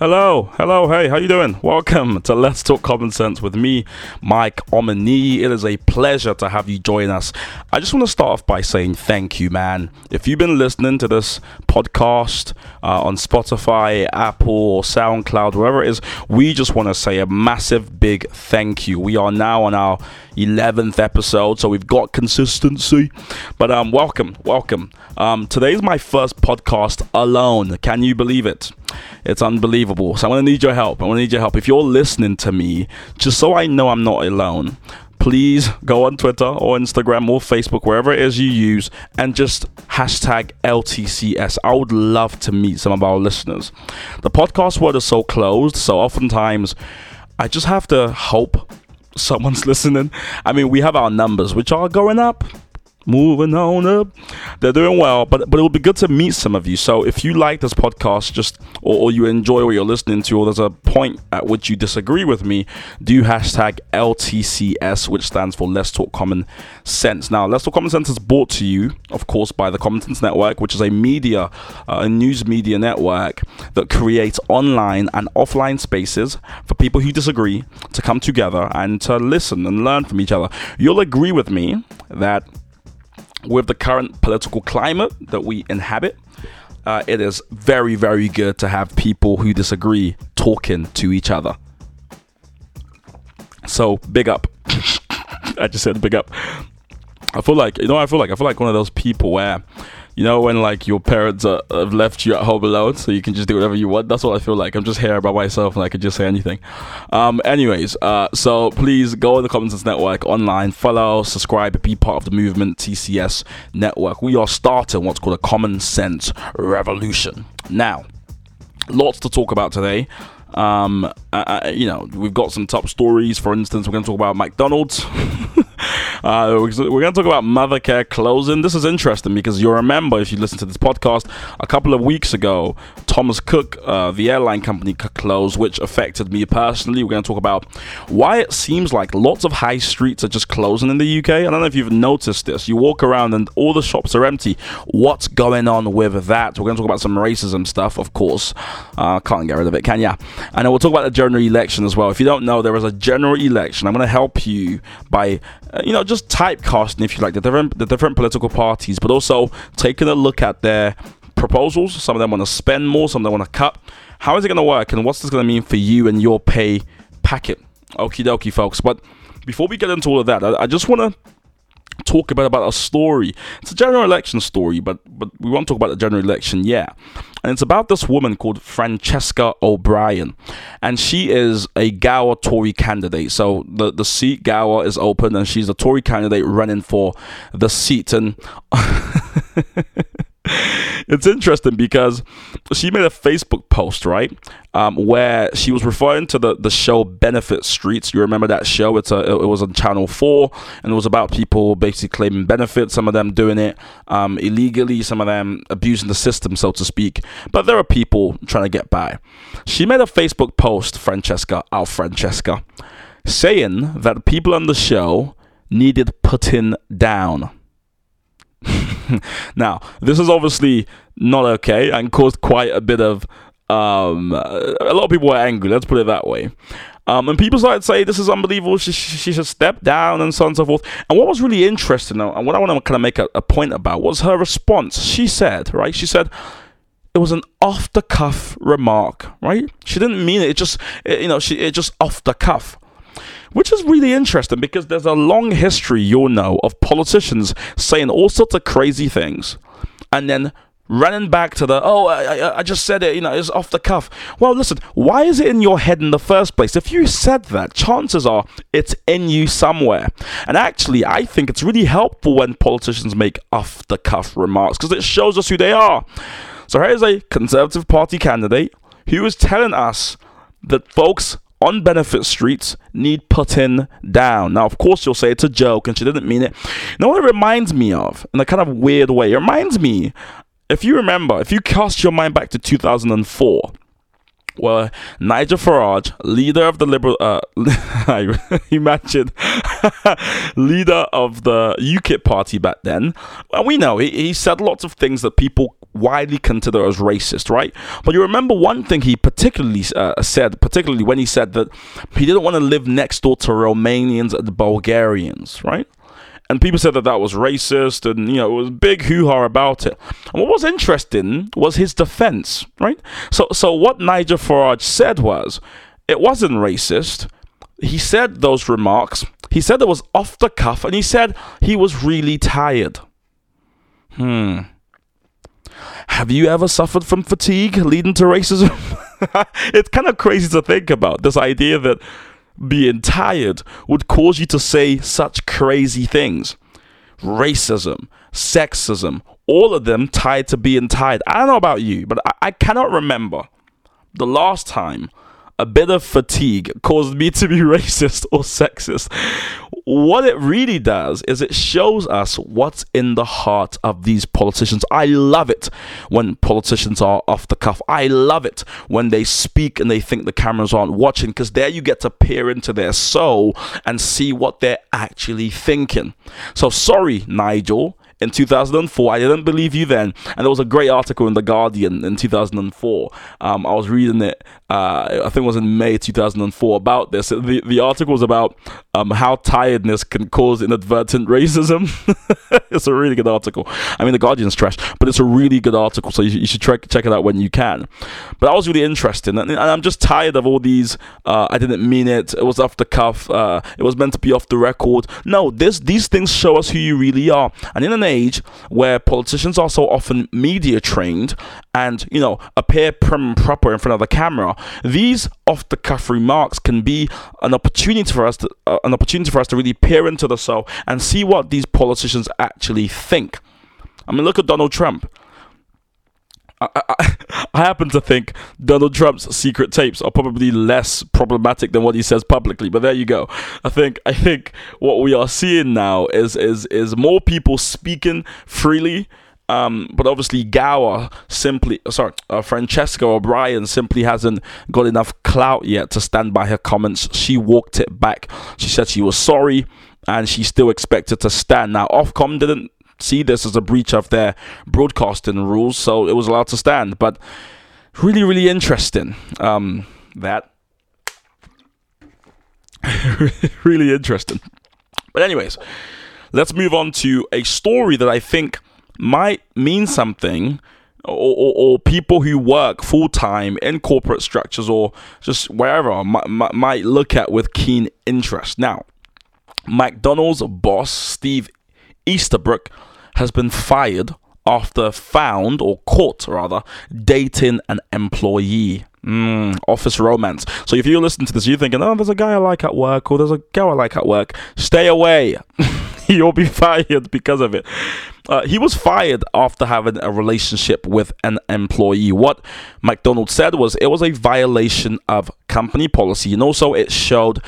Hello, hello, hey, how you doing? Welcome to Let's Talk Common Sense with me, Mike Omani. It is a pleasure to have you join us. I just want to start off by saying thank you, man. If you've been listening to this podcast uh, on Spotify, Apple, or SoundCloud, wherever it is, we just want to say a massive big thank you. We are now on our 11th episode, so we've got consistency. But um, welcome, welcome. Um, today's my first podcast alone. Can you believe it? It's unbelievable. So I'm to need your help. I'm gonna need your help. If you're listening to me, just so I know I'm not alone, please go on Twitter or Instagram or Facebook, wherever it is you use, and just hashtag LTCS. I would love to meet some of our listeners. The podcast world is so closed, so oftentimes I just have to hope someone's listening. I mean, we have our numbers, which are going up moving on up. They're doing well, but but it will be good to meet some of you. So if you like this podcast, just or, or, you enjoy what you're listening to, or there's a point at which you disagree with me, do hashtag LTCS, which stands for Let's Talk Common Sense. Now, Let's Talk Common Sense is brought to you, of course, by the Common Sense Network, which is a media, uh, a news media network that creates online and offline spaces for people who disagree to come together and to listen and learn from each other. You'll agree with me that with the current political climate that we inhabit, uh, it is very, very good to have people who disagree talking to each other. So, big up. I just said big up. I feel like, you know, I feel like I feel like one of those people where you know when like your parents uh, have left you at home alone so you can just do whatever you want? That's what i feel like. I'm just here by myself and i can just say anything. Um anyways uh so please go on the common sense network online follow subscribe be part of the movement tcs network. We are starting what's called a common sense revolution. Now lots to talk about today. Um, uh, uh, you know, we've got some top stories. For instance, we're going to talk about McDonald's. uh, we're going to talk about Mothercare closing. This is interesting because you remember, if you listen to this podcast, a couple of weeks ago, Thomas Cook, uh, the airline company, closed, which affected me personally. We're going to talk about why it seems like lots of high streets are just closing in the UK. I don't know if you've noticed this. You walk around and all the shops are empty. What's going on with that? We're going to talk about some racism stuff, of course. Uh, can't get rid of it, can ya? And we'll talk about the general election as well. If you don't know, there is a general election. I'm going to help you by, uh, you know, just typecasting, if you like, the different the different political parties, but also taking a look at their proposals. Some of them want to spend more, some of them want to cut. How is it going to work, and what's this going to mean for you and your pay packet? Okie dokie, folks. But before we get into all of that, I, I just want to talk about about a story. It's a general election story, but but we won't talk about the general election yet. And it's about this woman called Francesca O'Brien, and she is a Gower Tory candidate. So the the seat Gower is open, and she's a Tory candidate running for the seat. And it's interesting because she made a Facebook post, right, um, where she was referring to the, the show Benefit Streets. You remember that show? It's a, it was on Channel 4, and it was about people basically claiming benefits, some of them doing it um, illegally, some of them abusing the system, so to speak. But there are people trying to get by. She made a Facebook post, Francesca, our Francesca, saying that people on the show needed putting down. now, this is obviously not okay and caused quite a bit of. Um, a lot of people were angry, let's put it that way. Um, and people started saying this is unbelievable. She, she, she, should step down and so on and so forth. And what was really interesting, and what I want to kind of make a, a point about, was her response. She said, right? She said, it was an off the cuff remark, right? She didn't mean it. It just, it, you know, she it just off the cuff which is really interesting because there's a long history, you'll know, of politicians saying all sorts of crazy things and then running back to the oh I, I, just said it you know it's off the cuff. Well listen why is it in your head in the first place? If you said that chances are it's in you somewhere. And actually i think it's really helpful when politicians make off the cuff remarks because it shows us who they are. So here's a conservative party candidate who is telling us that folks on benefit streets need putting down. Now, of course, you'll say it's a joke and she didn't mean it. Know what it reminds me of? In a kind of weird way. It reminds me, if you remember, if you cast your mind back to 2004, Well, Nigel Farage, leader of the Liberal, uh, imagine, leader of the UKIP party back then, well, we know he, he said lots of things that people widely consider as racist, right? But you remember one thing he particularly uh, said, particularly when he said that he didn't want to live next door to Romanians and Bulgarians, right? And people said that that was racist and you know it was big hoo-ha about it. And what was interesting was his defense right? So so what nigel farage said was it wasn't racist. He said those remarks. He said it was off the cuff and he said he was really tired. Hmm. Have you ever suffered from fatigue leading to racism? It's kind of crazy to think about this idea that being tired would cause you to say such crazy things. Racism, sexism, all of them tied to being tired. I don't know about you, but I, I cannot remember the last time a bit of fatigue caused me to be racist or sexist. What it really does is it shows us what's in the heart of these politicians. I love it when politicians are off the cuff. I love it when they speak and they think the cameras aren't watching because there you get to peer into their soul and see what they're actually thinking. So, sorry, Nigel in 2004. I didn't believe you then. And there was a great article in The Guardian in 2004. Um, I was reading it, uh, I think it was in May 2004, about this. The, the article was about um, how tiredness can cause inadvertent racism. it's a really good article. I mean, The Guardian's trash, but it's a really good article, so you, you should try, check it out when you can. But that was really interesting. And, and I'm just tired of all these, uh, I didn't mean it, it was off the cuff, uh, it was meant to be off the record. No, this, these things show us who you really are. And in an age where politicians are so often media trained and, you know, appear prim and proper in front of the camera, these off the cuff remarks can be an opportunity for us to, uh, an opportunity for us to really peer into the soul and see what these politicians actually think. I mean, look at Donald Trump. I, I, happen to think Donald Trump's secret tapes are probably less problematic than what he says publicly. But there you go. I think I think what we are seeing now is is is more people speaking freely. Um, but obviously, Gower simply, sorry, uh, Francesca O'Brien simply hasn't got enough clout yet to stand by her comments. She walked it back. She said she was sorry and she still expected to stand. Now, Ofcom didn't see this as a breach of their broadcasting rules, so it was allowed to stand. But really, really interesting. Um, that really interesting. But anyways, let's move on to a story that I think might mean something. Or, or, or, people who work full time in corporate structures or just wherever might, might look at with keen interest. Now, McDonald's boss Steve Easterbrook has been fired after found or caught rather dating an employee. Mm, office romance. So if you listen to this, you're thinking, oh, there's a guy I like at work, or there's a girl I like at work. Stay away. You'll be fired because of it. Uh, he was fired after having a relationship with an employee. What McDonald said was it was a violation of company policy, and also it showed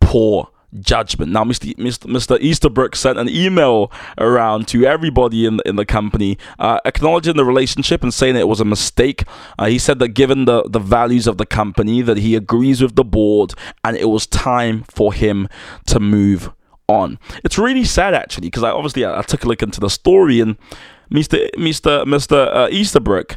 poor judgment. Now, Mr. Mr. Easterbrook sent an email around to everybody in, in the company uh, acknowledging the relationship and saying it was a mistake. Uh, he said that given the, the values of the company, that he agrees with the board and it was time for him to move on. It's really sad actually because I obviously I, I, took a look into the story and Mr. Mr. Mr. Uh, Easterbrook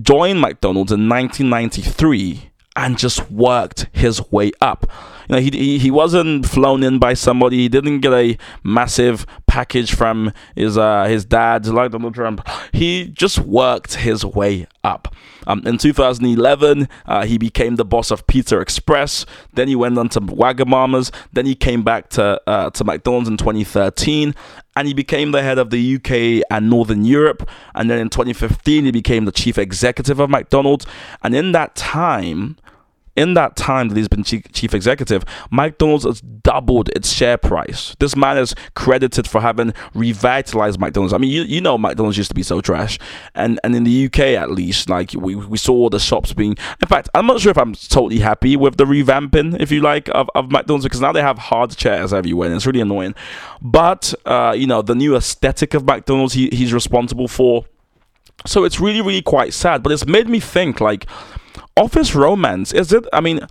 joined McDonald's in 1993 and just worked his way up. You know, he, he, he wasn't flown in by somebody. He didn't get a massive package from his uh, his dad like Donald Trump. He just worked his way up. Um, in 2011, uh, he became the boss of Pizza Express. Then he went on to Wagamama's. Then he came back to uh, to McDonald's in 2013, and he became the head of the UK and Northern Europe. And then in 2015, he became the chief executive of McDonald's. And in that time, in that time that he's been chief executive, McDonald's has doubled its share price. This man is credited for having revitalized McDonald's. I mean, you, you know, McDonald's used to be so trash, and and in the UK at least, like we, we saw the shops being. In fact, I'm not sure if I'm totally happy with the revamping, if you like, of, of McDonald's because now they have hard chairs everywhere, and it's really annoying. But uh, you know, the new aesthetic of McDonald's, he, he's responsible for So it's really, really quite sad. But it's made me think like, office romance, is it? I mean,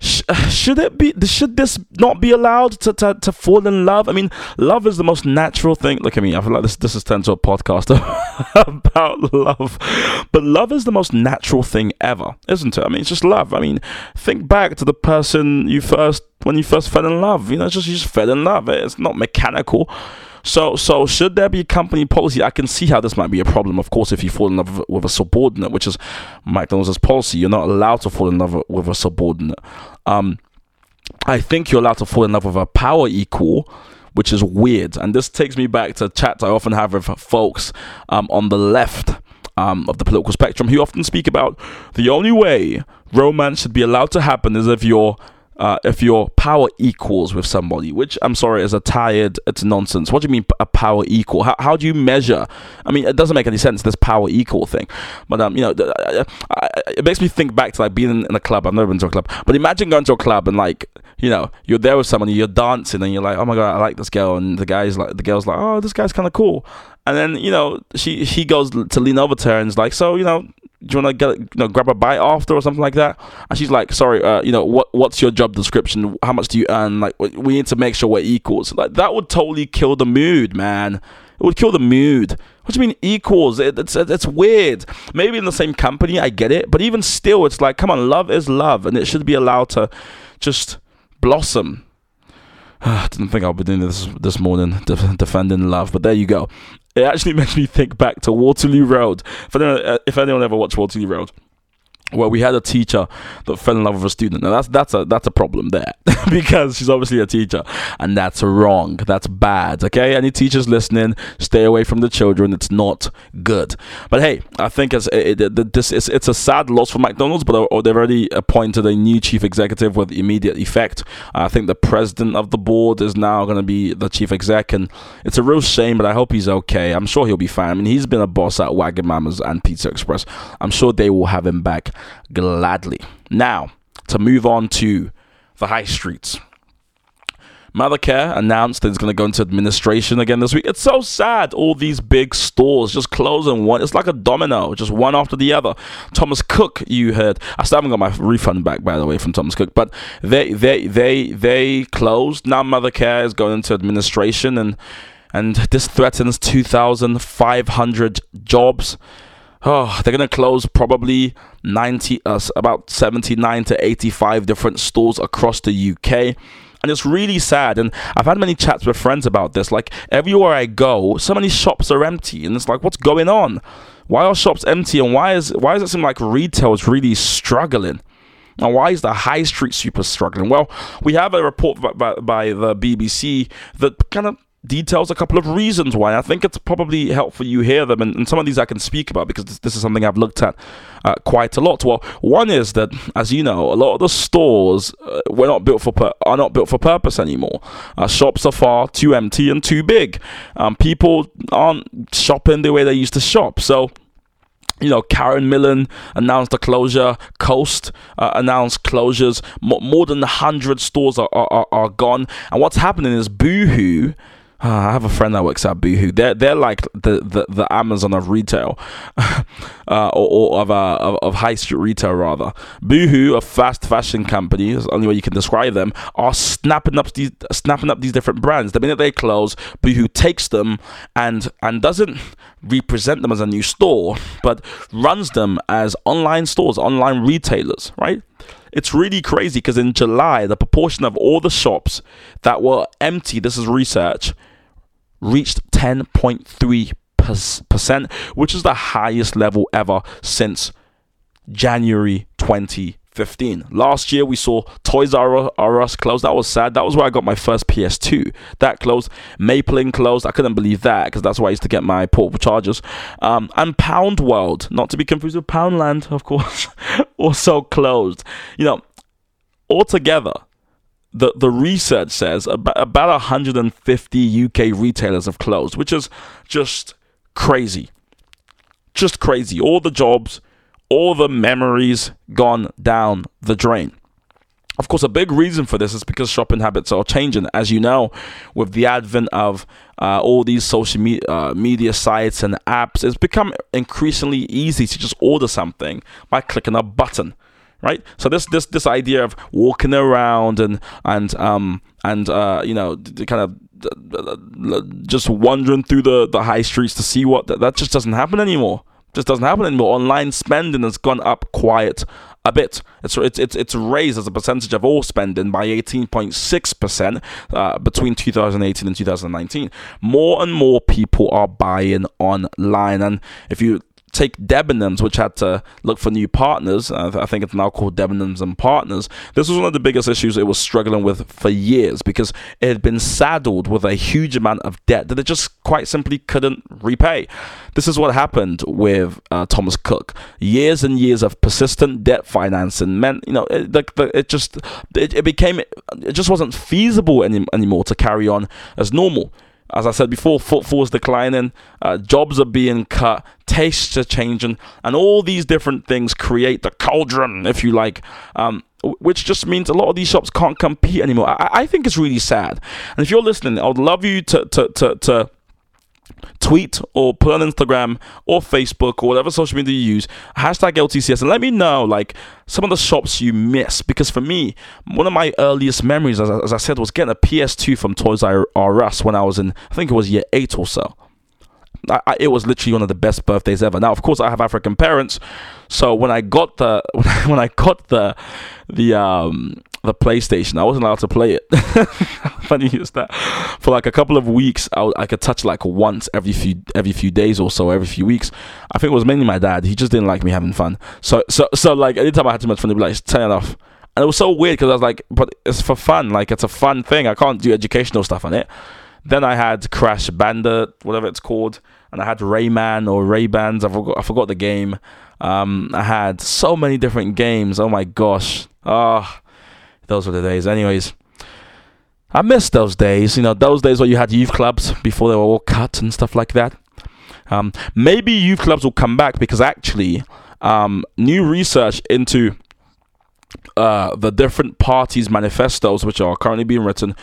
sh- should it be should this not be allowed to, to, to fall in love? I mean love is the most natural thing. Look at me i feel like this this has turned to a podcast about love. But love is the most natural thing ever isn't it? I mean it's just love. I mean think back to the person you first when you first fell in love. You know just you just fell in love. It's not mechanical so, so should there be a company policy? I can see how this might be a problem. Of course, if you fall in love with a subordinate, which is McDonald's policy, you're not allowed to fall in love with a subordinate. Um, I think you're allowed to fall in love with a power equal, which is weird. And this takes me back to chats I often have with folks um, on the left. Um, of the political spectrum, who often speak about the only way romance should be allowed to happen is if you're uh, if your power equals with somebody, which I'm sorry is a tired, it's nonsense. What do you mean a power equal? How, how do you measure? I mean, it doesn't make any sense this power equal thing. But um, you know, it makes me think back to like being in a club. I've never been to a club, but imagine going to a club and like you know you're there with someone, you're dancing, and you're like, oh my god, I like this girl, and the guy's like, the girl's like, oh, this guy's kind of cool, and then you know she he goes to lean over to her and is like, so you know do you want to get you know grab a bite after or something like that? And she's like sorry uh, you know what what's your job description? How much do you earn? Like we need to make sure we're equals. Like that would totally kill the mood man. It would kill the mood. What do you mean equals? It, it's it's weird. Maybe in the same company i get it. But even still it's like come on love is love and it should be allowed to just blossom I didn't think I'd be doing this this morning, defending love, but there you go it actually makes me think back to Waterloo Road. If anyone, uh, if anyone ever watched Waterloo Road, where we had a teacher that fell in love with a student. Now that's that's a that's a problem there because she's obviously a teacher, and that's wrong. That's bad. Okay, any teachers listening, stay away from the children. It's not good. But hey, I think it's it, it, this it's, it's a sad loss for McDonald's, but uh, they've already appointed a new chief executive with immediate effect. I think the president of the board is now going to be the chief exec, and it's a real shame. But I hope he's okay. I'm sure he'll be fine. I mean, he's been a boss at Wagamama's and Pizza Express. I'm sure they will have him back gladly. Now, to move on to the high streets. Mothercare announced that it's going to go into administration again this week. It's so sad. All these big stores just closing one. It's like a domino, just one after the other. Thomas Cook, you heard. I still haven't got my refund back, by the way, from Thomas Cook. But they they they they closed. Now Mothercare is going into administration, and and this threatens 2,500 jobs. Oh, they're gonna close probably 90, uh, about 79 to 85 different stores across the UK. And it's really sad. And I've had many chats with friends about this. Like, everywhere I go, so many shops are empty. And it's like, what's going on? Why are shops empty? And why is why does it seem like retail is really struggling? And why is the high street super struggling? Well, we have a report by, by, by the BBC that kind of details a couple of reasons why. I think it's probably helpful you hear them, and, and some of these I can speak about because this, this is something I've looked at uh, quite a lot. Well, one is that, as you know, a lot of the stores uh, were not built for pur- are not built for purpose anymore. Uh, shops are far too empty and too big. Um, people aren't shopping the way they used to shop, so you know, Karen Millen announced the closure. Coast uh, announced closures. more than 100 stores are, are, are gone. And what's happening is Boohoo uh, I have a friend that works at Boohoo. They're they're like the, the, the Amazon of retail, uh, or, or of, uh, of, of high street retail rather. Boohoo, a fast fashion company, is the only way you can describe them, are snapping up these snapping up these different brands. The minute they close, Boohoo takes them and and doesn't represent them as a new store, but runs them as online stores, online retailers, right? It's really crazy because in July, the proportion of all the shops that were empty, this is research, reached 10.3%, which is the highest level ever since January 2015. Last year, we saw Toys R Us close. That was sad. That was where I got my first PS2. That closed. Maplin closed. I couldn't believe that because that's where I used to get my portable chargers. Um, and Poundworld, not to be confused with Poundland, of course, also closed. You know, altogether, the, the research says about, about 150 UK retailers have closed, which is just crazy. Just crazy. All the jobs, all the memories gone down the drain. Of course, a big reason for this is because shopping habits are changing. As you know, with the advent of uh, all these social me- uh, media sites and apps, it's become increasingly easy to just order something by clicking a button right? So this this this idea of walking around and and um and uh you know kind of just wandering through the the high streets to see what that, that just doesn't happen anymore. Just doesn't happen anymore. Online spending has gone up quite a bit. It's it's it's, raised as a percentage of all spending by 18.6 percent uh, between 2018 and 2019. More and more people are buying online, and if you take Debenhams, which had to look for new partners. I think it's now called Debenhams and Partners. This was one of the biggest issues it was struggling with for years because it had been saddled with a huge amount of debt that it just quite simply couldn't repay. This is what happened with uh, Thomas Cook. Years and years of persistent debt financing meant, you know, it, the, it just it, it became it just wasn't feasible any, anymore to carry on as normal as I said before, footfall's declining, uh, jobs are being cut, tastes are changing, and all these different things create the cauldron, if you like, um, which just means a lot of these shops can't compete anymore. I, I think it's really sad. And if you're listening, I would love you to to to, to tweet or put on Instagram or Facebook or whatever social media you use, hashtag LTCS, and let me know like some of the shops you miss. Because for me, one of my earliest memories, as, as I said, was getting a PS2 from Toys R Us when I was in, I think it was year eight or so. I, I, it was literally one of the best birthdays ever. Now, of course, I have African parents, so when I got the when I got the the um the PlayStation. I wasn't allowed to play it. Funny is that for like a couple of weeks, I, I could touch like once every few every few days or so, every few weeks. I think it was mainly my dad. He just didn't like me having fun. So so so like anytime I had too much fun, he'd be like, "Turn it off." And it was so weird because I was like, "But it's for fun. Like it's a fun thing. I can't do educational stuff on it." Then I had Crash Bandit, whatever it's called, and I had Rayman or Ray Bans. I forgot I forgot the game. Um, I had so many different games. Oh my gosh. Ah. Oh, those were the days. Anyways, I miss those days. You know, those days where you had youth clubs before they were all cut and stuff like that. Um, maybe youth clubs will come back because actually, um, new research into uh, the different parties' manifestos, which are currently being written,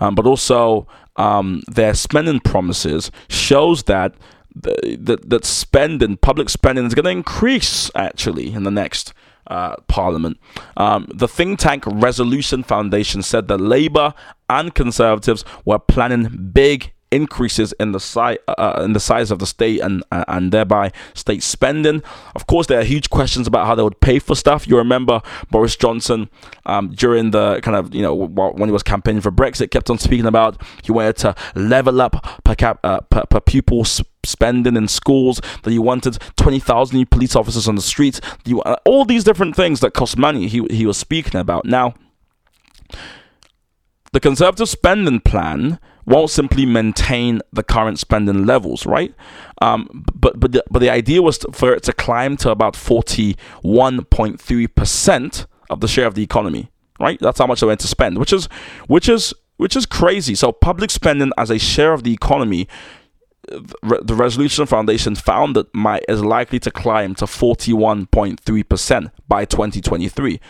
um, but also um, their spending promises, shows that that that spending, public spending, is going to increase actually in the next uh, Parliament. Um, the think tank Resolution Foundation said that Labour and Conservatives were planning big increases in the size uh, uh, in the size of the state and uh, and thereby state spending. Of course, there are huge questions about how they would pay for stuff. You remember Boris Johnson um, during the kind of you know when he was campaigning for Brexit, kept on speaking about he wanted to level up per cap uh, per, per pupil spending in schools. That he wanted twenty thousand new police officers on the streets. Uh, all these different things that cost money. He he was speaking about now. The Conservative spending plan won't simply maintain the current spending levels, right? Um, but but the, but the idea was to, for it to climb to about forty one point three percent of the share of the economy, right? That's how much they went to spend, which is which is which is crazy. So public spending as a share of the economy. The Resolution Foundation found that might is likely to climb to 41.3% by 2023.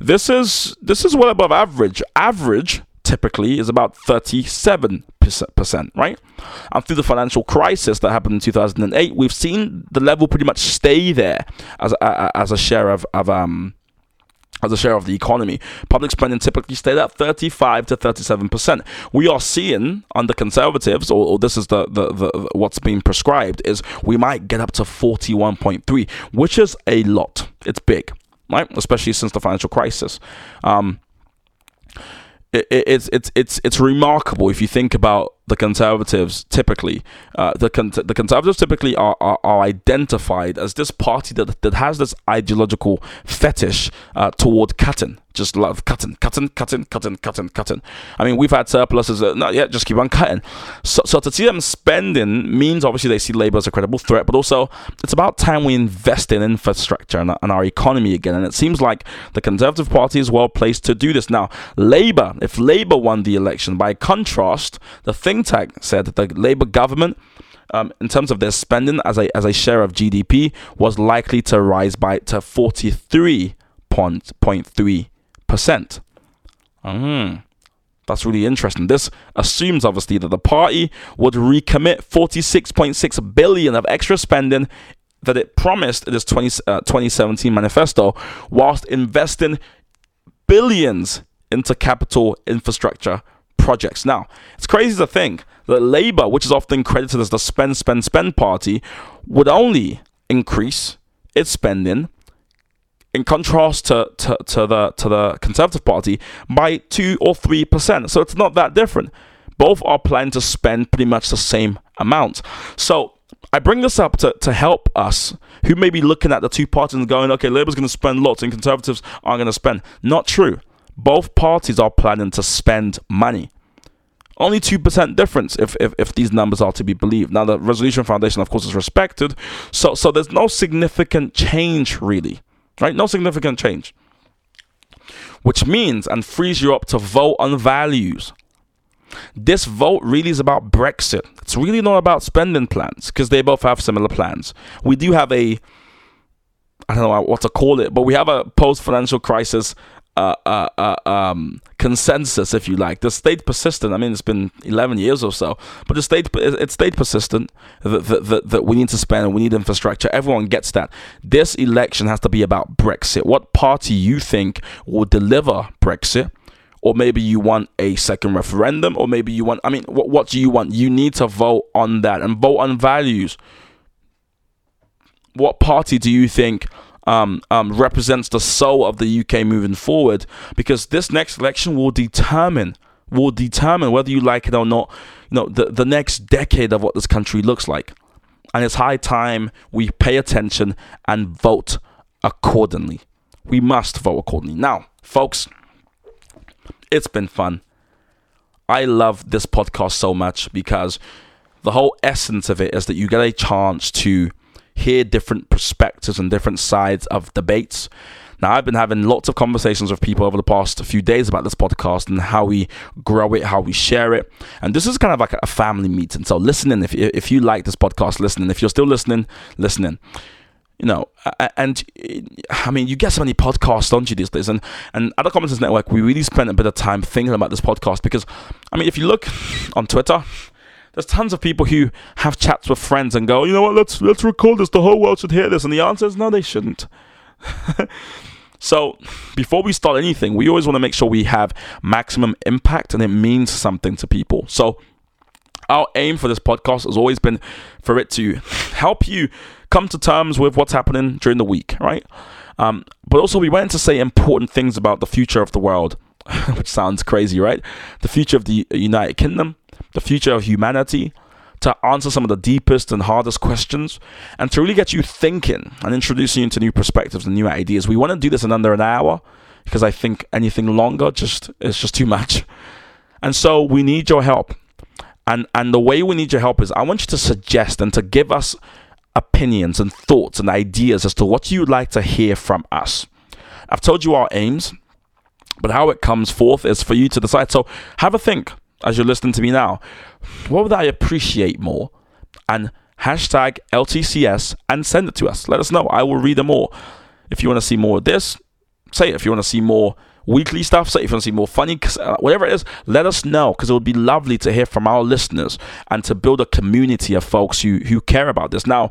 This is this is well above average. Average typically is about 37%, right? And through the financial crisis that happened in 2008, we've seen the level pretty much stay there as a, as a share of, of um, as a share of the economy. Public spending typically stayed at 35 to 37 percent. We are seeing under conservatives, or, or this is the, the, the, what's being prescribed, is we might get up to 41.3, which is a lot. It's big, right? Especially since the financial crisis. Um, it, it's it's it's it's remarkable if you think about the conservatives typically uh, the con- the conservatives typically are, are, are identified as this party that that has this ideological fetish uh, toward cutting just love cutting, cutting, cutting, cutting, cutting, cutting. I mean, we've had surpluses, uh, not yet, just keep on cutting. So, so to see them spending means obviously they see Labour as a credible threat, but also it's about time we invest in infrastructure and, and our economy again. And it seems like the Conservative Party is well placed to do this. Now, Labour, if Labour won the election, by contrast, the think said that the Labour government um, in terms of their spending as a as a share of GDP was likely to rise by to 43.3 percent Mm. That's really interesting. This assumes obviously that the party would recommit 46.6 billion of extra spending that it promised in its 20, uh, 2017 manifesto, whilst investing billions into capital infrastructure projects. Now, it's crazy to think that Labour, which is often credited as the spend, spend, spend party, would only increase its spending in contrast to, to, to the to the Conservative Party by two or three percent. So it's not that different. Both are planning to spend pretty much the same amount. So I bring this up to, to help us who may be looking at the two parties and going, okay, Labour's going to spend lots and Conservatives aren't going to spend. Not true. Both parties are planning to spend money. Only 2% difference if, if, if these numbers are to be believed. Now, the Resolution Foundation, of course, is respected. So, so there's no significant change, really right? No significant change. Which means and frees you up to vote on values. This vote really is about Brexit. It's really not about spending plans because they both have similar plans. We do have a, I don't know what to call it, but we have a post financial crisis uh, uh, uh, um, consensus, if you like. The state persistent. I mean, it's been 11 years or so, but the state it stayed persistent that, that, that, that we need to spend and we need infrastructure. Everyone gets that. This election has to be about Brexit. What party you think will deliver Brexit? Or maybe you want a second referendum, or maybe you want, I mean, what, what do you want? You need to vote on that and vote on values. What party do you think um, um, represents the soul of the UK moving forward because this next election will determine will determine whether you like it or not you know the, the next decade of what this country looks like. And it's high time we pay attention and vote accordingly. We must vote accordingly. Now folks it's been fun. I love this podcast so much because the whole essence of it is that you get a chance to hear different perspectives and different sides of debates. Now, I've been having lots of conversations with people over the past few days about this podcast and how we grow it, how we share it. And this is kind of like a family meeting. So, listening, if, if you like this podcast, listening. If you're still listening, listening. You know, and I mean, you get so many podcasts, don't you, these days? And, and at the Common Sense Network, we really spend a bit of time thinking about this podcast because, I mean, if you look on Twitter, there's tons of people who have chats with friends and go, you know what, let's let's record this. The whole world should hear this. And the answer is no, they shouldn't. so before we start anything, we always want to make sure we have maximum impact and it means something to people. So our aim for this podcast has always been for it to help you come to terms with what's happening during the week, right? Um, but also, we went to say important things about the future of the world, which sounds crazy, right? The future of the United Kingdom, the future of humanity, to answer some of the deepest and hardest questions, and to really get you thinking and introducing you into new perspectives and new ideas. We want to do this in under an hour because I think anything longer just is just too much. And so we need your help. And and the way we need your help is I want you to suggest and to give us opinions and thoughts and ideas as to what you would like to hear from us. I've told you our aims, but how it comes forth is for you to decide. So have a think as you're listening to me now, what would I appreciate more? And hashtag LTCS and send it to us. Let us know. I will read them all. If you want to see more of this, say it. If you want to see more weekly stuff, say if you want to see more funny, uh, whatever it is, let us know because it would be lovely to hear from our listeners and to build a community of folks who, who care about this. Now,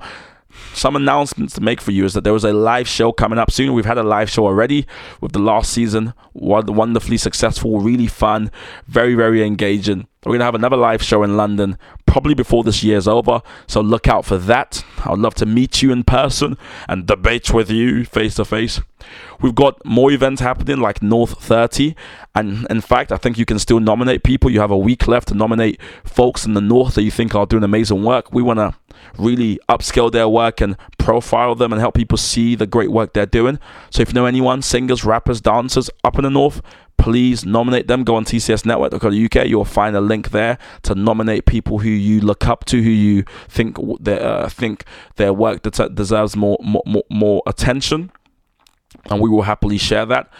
some announcements to make for you is that there was a live show coming up soon. We've had a live show already with the last season, wonderfully successful, really fun, very, very engaging. We're going to have another live show in London probably before this year's over. So look out for that. I'd love to meet you in person and debate with you face to face. We've got more events happening like North 30. And in fact, I think you can still nominate people. You have a week left to nominate folks in the North that you think are doing amazing work. We want to really upscale their work and profile them and help people see the great work they're doing. So if you know anyone, singers, rappers, dancers up in the North, please nominate them. Go on tcsnetwork.co.uk. You'll find a link there to nominate people who you look up to, who you think uh, think their work deserves more, more more attention, and we will happily share that.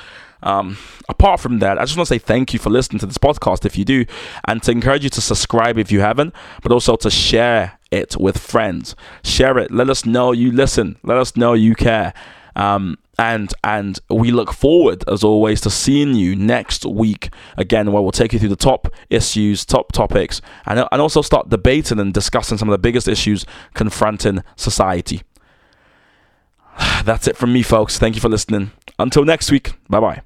Um, apart from that, I just want to say thank you for listening to this podcast if you do, and to encourage you to subscribe if you haven't, but also to share it with friends. Share it. Let us know you listen. Let us know you care. Um, and and we look forward as always to seeing you next week. Again where we'll take you through the top issues top topics and, and also start debating and discussing some of the biggest issues confronting society. That's it from me folks. Thank you for listening. Until next week. Bye bye